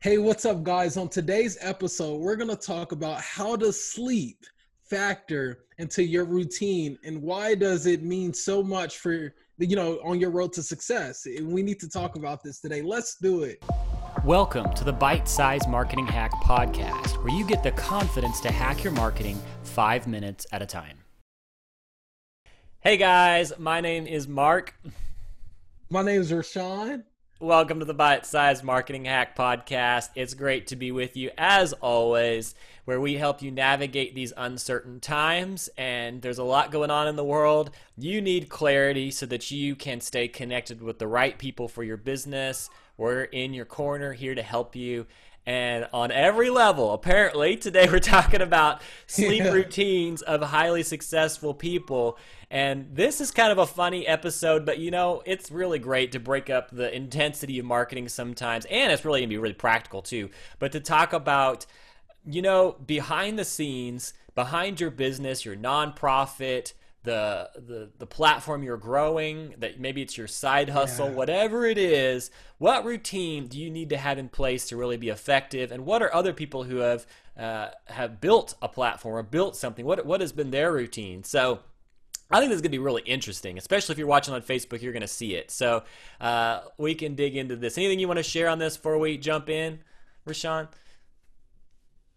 Hey, what's up, guys? On today's episode, we're going to talk about how does sleep factor into your routine and why does it mean so much for, you know, on your road to success? And we need to talk about this today. Let's do it. Welcome to the Bite Size Marketing Hack Podcast, where you get the confidence to hack your marketing five minutes at a time. Hey guys, my name is Mark. My name is Rashawn. Welcome to the Bite Size Marketing Hack Podcast. It's great to be with you as always, where we help you navigate these uncertain times. And there's a lot going on in the world. You need clarity so that you can stay connected with the right people for your business. We're in your corner here to help you. And on every level, apparently, today we're talking about sleep yeah. routines of highly successful people. And this is kind of a funny episode, but you know, it's really great to break up the intensity of marketing sometimes. And it's really going to be really practical too. But to talk about, you know, behind the scenes, behind your business, your nonprofit, the the the platform you're growing that maybe it's your side hustle yeah. whatever it is what routine do you need to have in place to really be effective and what are other people who have uh, have built a platform or built something what what has been their routine so I think this is going to be really interesting, especially if you're watching on Facebook. You're going to see it. So uh, we can dig into this. Anything you want to share on this before we jump in, Rashawn?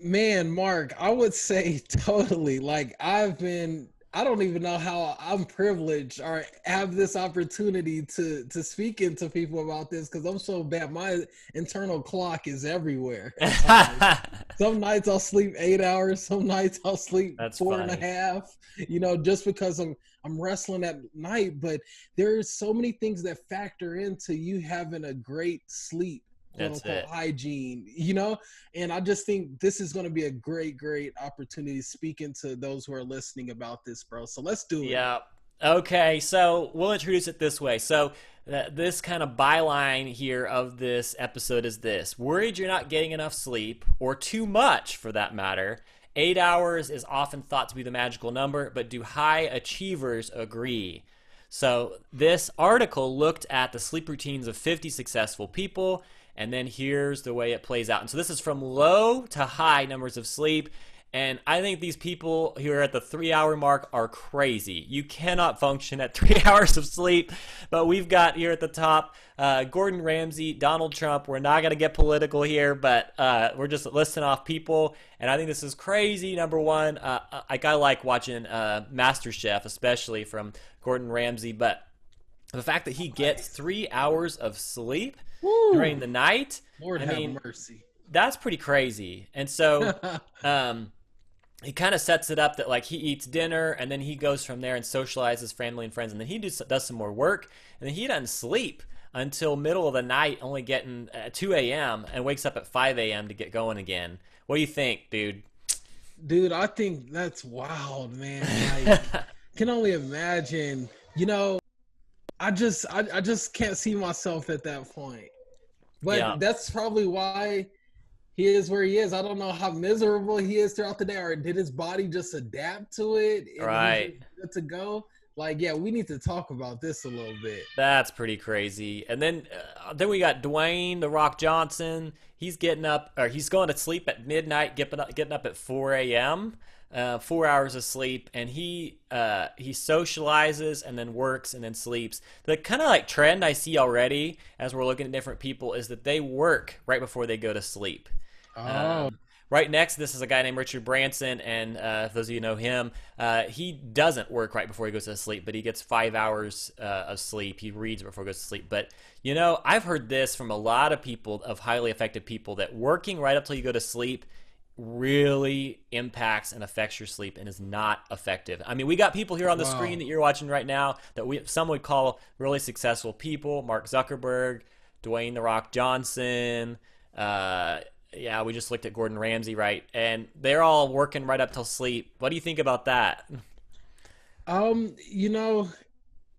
Man, Mark, I would say totally. Like I've been I don't even know how I'm privileged or have this opportunity to to speak into people about this because I'm so bad. My internal clock is everywhere. Um, some nights I'll sleep eight hours. Some nights I'll sleep That's four funny. and a half. You know, just because I'm I'm wrestling at night. But there's so many things that factor into you having a great sleep quote That's unquote it. hygiene, you know? And I just think this is going to be a great, great opportunity speaking to those who are listening about this, bro. So let's do it. Yeah. Okay. So we'll introduce it this way. So uh, this kind of byline here of this episode is this worried you're not getting enough sleep or too much for that matter. Eight hours is often thought to be the magical number, but do high achievers agree? So, this article looked at the sleep routines of 50 successful people and then here's the way it plays out. And so this is from low to high numbers of sleep. And I think these people who are at the three hour mark are crazy. You cannot function at three hours of sleep. But we've got here at the top uh, Gordon Ramsay, Donald Trump. We're not going to get political here, but uh, we're just listing off people. And I think this is crazy. Number one, uh, like I like watching uh, MasterChef, especially from Gordon Ramsay. But the fact that he gets three hours of sleep Woo. during the night. Lord I have mean, mercy. That's pretty crazy. And so um, he kind of sets it up that like he eats dinner and then he goes from there and socializes family and friends and then he does, does some more work and then he doesn't sleep until middle of the night, only getting uh, 2 a.m. and wakes up at 5 a.m. to get going again. What do you think, dude? Dude, I think that's wild, man. I can only imagine. You know, I just I, I just can't see myself at that point. But yeah. that's probably why he is where he is. I don't know how miserable he is throughout the day, or did his body just adapt to it? Right. Good to go. Like, yeah, we need to talk about this a little bit. That's pretty crazy. And then, uh, then we got Dwayne the Rock Johnson. He's getting up, or he's going to sleep at midnight, getting up, getting up at 4 a.m uh, four hours of sleep, and he uh, he socializes and then works and then sleeps. The kind of like trend I see already as we're looking at different people is that they work right before they go to sleep. Oh. Um, right next, this is a guy named Richard Branson, and uh, those of you know him, uh, he doesn't work right before he goes to sleep, but he gets five hours uh, of sleep. He reads before he goes to sleep. But you know, I've heard this from a lot of people, of highly effective people, that working right up till you go to sleep really impacts and affects your sleep and is not effective. I mean, we got people here on the wow. screen that you're watching right now that we some would call really successful people: Mark Zuckerberg, Dwayne the Rock Johnson. Uh, yeah, we just looked at Gordon Ramsay, right? And they're all working right up till sleep. What do you think about that? Um, you know,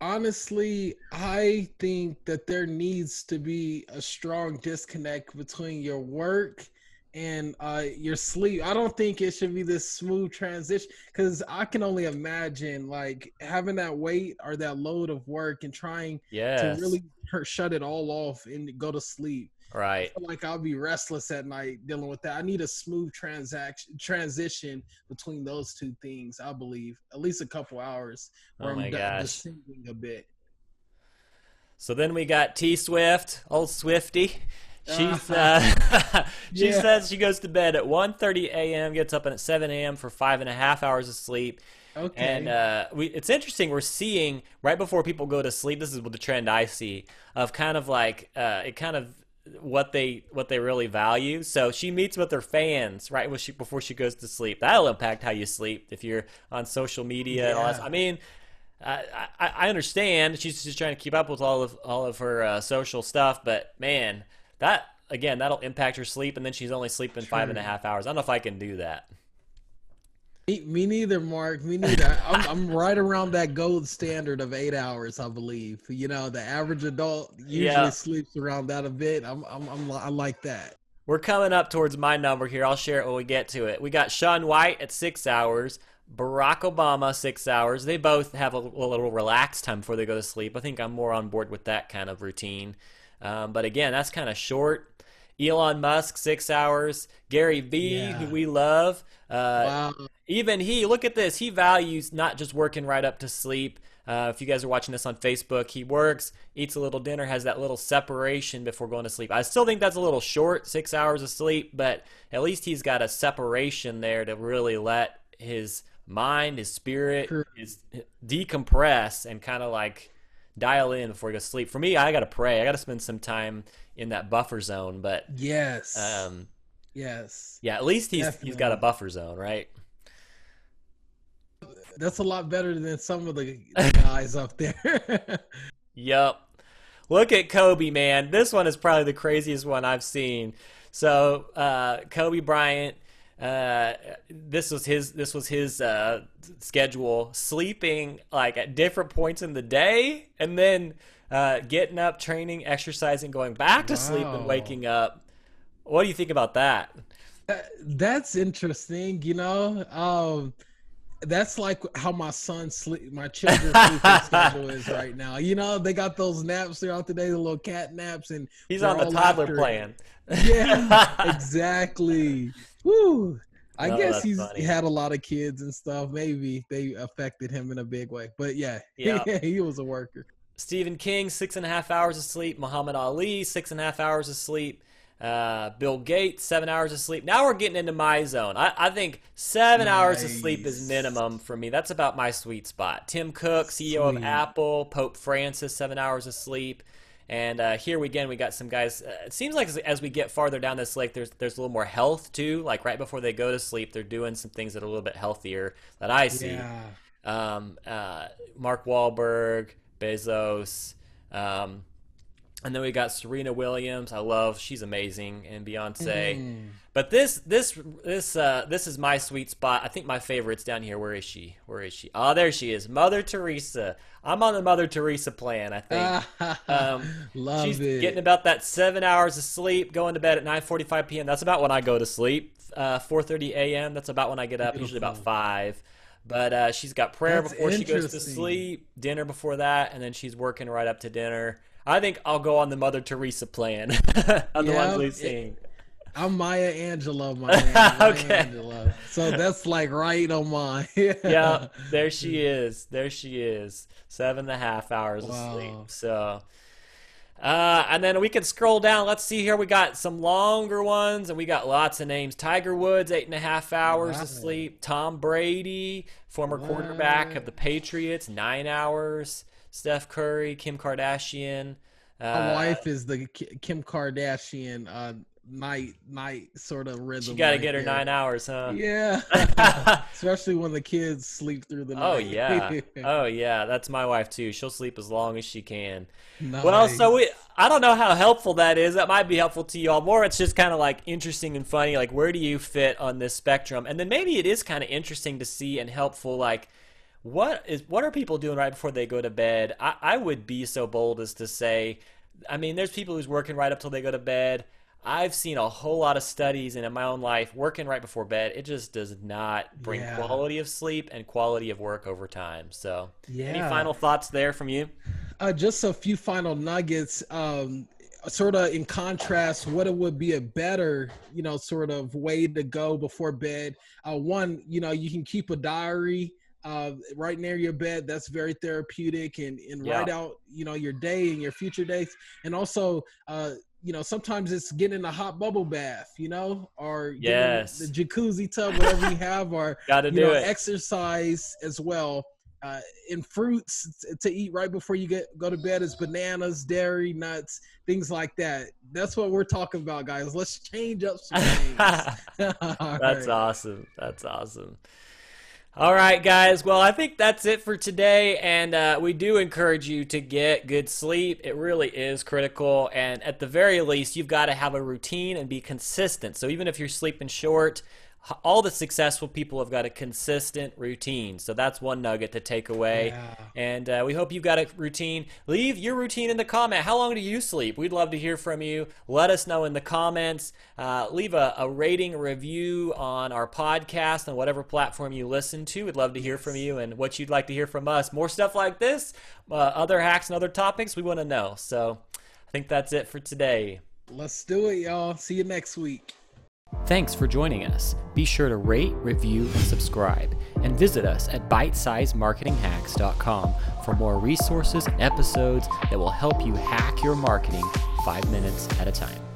honestly, I think that there needs to be a strong disconnect between your work and uh, your sleep. I don't think it should be this smooth transition because I can only imagine like having that weight or that load of work and trying yes. to really shut it all off and go to sleep. Right. like I'll be restless at night dealing with that. I need a smooth transaction transition between those two things. I believe at least a couple hours where oh I'm just thinking a bit. So then we got T Swift, old Swifty. She's uh, she yeah. says she goes to bed at 1.30 a.m., gets up at 7 a.m. for five and a half hours of sleep. Okay. And uh, we, it's interesting. We're seeing right before people go to sleep. This is what the trend I see of kind of like uh, it kind of what they what they really value. So she meets with her fans right she, before she goes to sleep. That'll impact how you sleep if you're on social media. Yeah. I mean, I, I, I understand she's just trying to keep up with all of all of her uh, social stuff, but man, that again that'll impact her sleep, and then she's only sleeping True. five and a half hours. I don't know if I can do that. Me, me neither, Mark. Me neither. I'm, I'm right around that gold standard of eight hours, I believe. You know, the average adult usually yeah. sleeps around that a bit. I'm, I'm, I'm, I like that. We're coming up towards my number here. I'll share it when we get to it. We got Shaun White at six hours. Barack Obama, six hours. They both have a, a, little relaxed time before they go to sleep. I think I'm more on board with that kind of routine. Um, but again, that's kind of short. Elon Musk, six hours. Gary Vee, yeah. who we love. Uh, wow. Even he, look at this. He values not just working right up to sleep. Uh, if you guys are watching this on Facebook, he works, eats a little dinner, has that little separation before going to sleep. I still think that's a little short, six hours of sleep, but at least he's got a separation there to really let his mind, his spirit, his decompress and kind of like dial in before he goes to sleep. For me, I got to pray. I got to spend some time in that buffer zone. But yes, um, yes, yeah. At least he's Definitely. he's got a buffer zone, right? That's a lot better than some of the guys up there. yep. Look at Kobe, man. This one is probably the craziest one I've seen. So, uh, Kobe Bryant uh, this was his this was his uh, schedule. Sleeping like at different points in the day and then uh, getting up training exercising going back to wow. sleep and waking up. What do you think about that that's interesting you know? Um, that's like how my son sleep my children's sleeping schedule is right now you know they got those naps throughout the day the little cat naps and he's on the toddler plan yeah exactly Woo. I guess he's funny. had a lot of kids and stuff. Maybe they affected him in a big way. But yeah, yeah. he was a worker. Stephen King, six and a half hours of sleep. Muhammad Ali, six and a half hours of sleep. Uh, Bill Gates, seven hours of sleep. Now we're getting into my zone. I, I think seven nice. hours of sleep is minimum for me. That's about my sweet spot. Tim Cook, CEO Sweet. of Apple, Pope Francis, seven hours of sleep. And uh, here again, we got some guys. Uh, it seems like as, as, we get farther down this lake, there's there's a little more health too. Like right before they go to sleep, they're doing some things that are a little bit healthier that I see. Yeah. Um, uh, Mark Wahlberg, Bezos, um, and then we got Serena Williams. I love she's amazing, and Beyonce. Mm. But this this this uh, this is my sweet spot. I think my favorite's down here. Where is she? Where is she? Oh, there she is, Mother Teresa. I'm on the Mother Teresa plan. I think. Um, Love she's it. getting about that seven hours of sleep, going to bed at 9:45 p.m. That's about when I go to sleep. Uh, 4:30 a.m. That's about when I get up. Beautiful. Usually about five. But uh, she's got prayer That's before she goes to sleep, dinner before that, and then she's working right up to dinner. I think I'll go on the Mother Teresa plan. on the ones we've seen. I'm Maya Angelou, my man. Okay. Angelou. So that's like right on mine. yeah, there she is. There she is. Seven and a half hours wow. of sleep. So, uh, and then we can scroll down. Let's see here. We got some longer ones, and we got lots of names. Tiger Woods, eight and a half hours wow. of sleep. Tom Brady, former quarterback of the Patriots, nine hours. Steph Curry, Kim Kardashian. Uh, My wife is the Kim Kardashian uh, night night sort of rhythm. She got to right get her there. nine hours, huh? Yeah, especially when the kids sleep through the oh, night. Oh yeah, oh yeah. That's my wife too. She'll sleep as long as she can. Nice. Well, so we. I don't know how helpful that is. That might be helpful to you all. More, it's just kind of like interesting and funny. Like, where do you fit on this spectrum? And then maybe it is kind of interesting to see and helpful. Like, what is what are people doing right before they go to bed? I, I would be so bold as to say, I mean, there's people who's working right up till they go to bed. I've seen a whole lot of studies, and in my own life, working right before bed, it just does not bring Yeah. quality of sleep and quality of work over time. So, yeah. any final thoughts there from you? Uh, just a few final nuggets. Um, sort of in contrast, what it would be a better, you know, sort of way to go before bed. Uh, one, you know, you can keep a diary uh, right near your bed. That's very therapeutic, and and Yeah. write out, you know, your day and your future days. And also, uh, you know, sometimes it's getting a hot bubble bath, you know, or Yes. the jacuzzi tub, whatever you have, or Got to you do know, it. exercise as well. Uh, and fruits to eat right before you get go to bed is bananas, dairy, nuts, things like that. That's what we're talking about, guys. Let's change up some things. That's right. awesome. That's awesome. All right, guys. Well, I think that's it for today. And uh, we do encourage you to get good sleep. It really is critical. And at the very least, you've got to have a routine and be consistent. So even if you're sleeping short, all the successful people have got a consistent routine. So that's one nugget to take away. Yeah. And uh, we hope you've got a routine. Leave your routine in the comment. How long do you sleep? We'd love to hear from you. Let us know in the comments. Uh, leave a, a rating, a review on our podcast on whatever platform you listen to. We'd love to hear from you and what you'd like to hear from us. More stuff like this, uh, other hacks and other topics, we want to know. So I think that's it for today. Let's do it, y'all. See you next week. Thanks for joining us. Be sure to rate, review, and subscribe. And visit us at bitesizemarketinghacks.com for more resources and episodes that will help you hack your marketing five minutes at a time.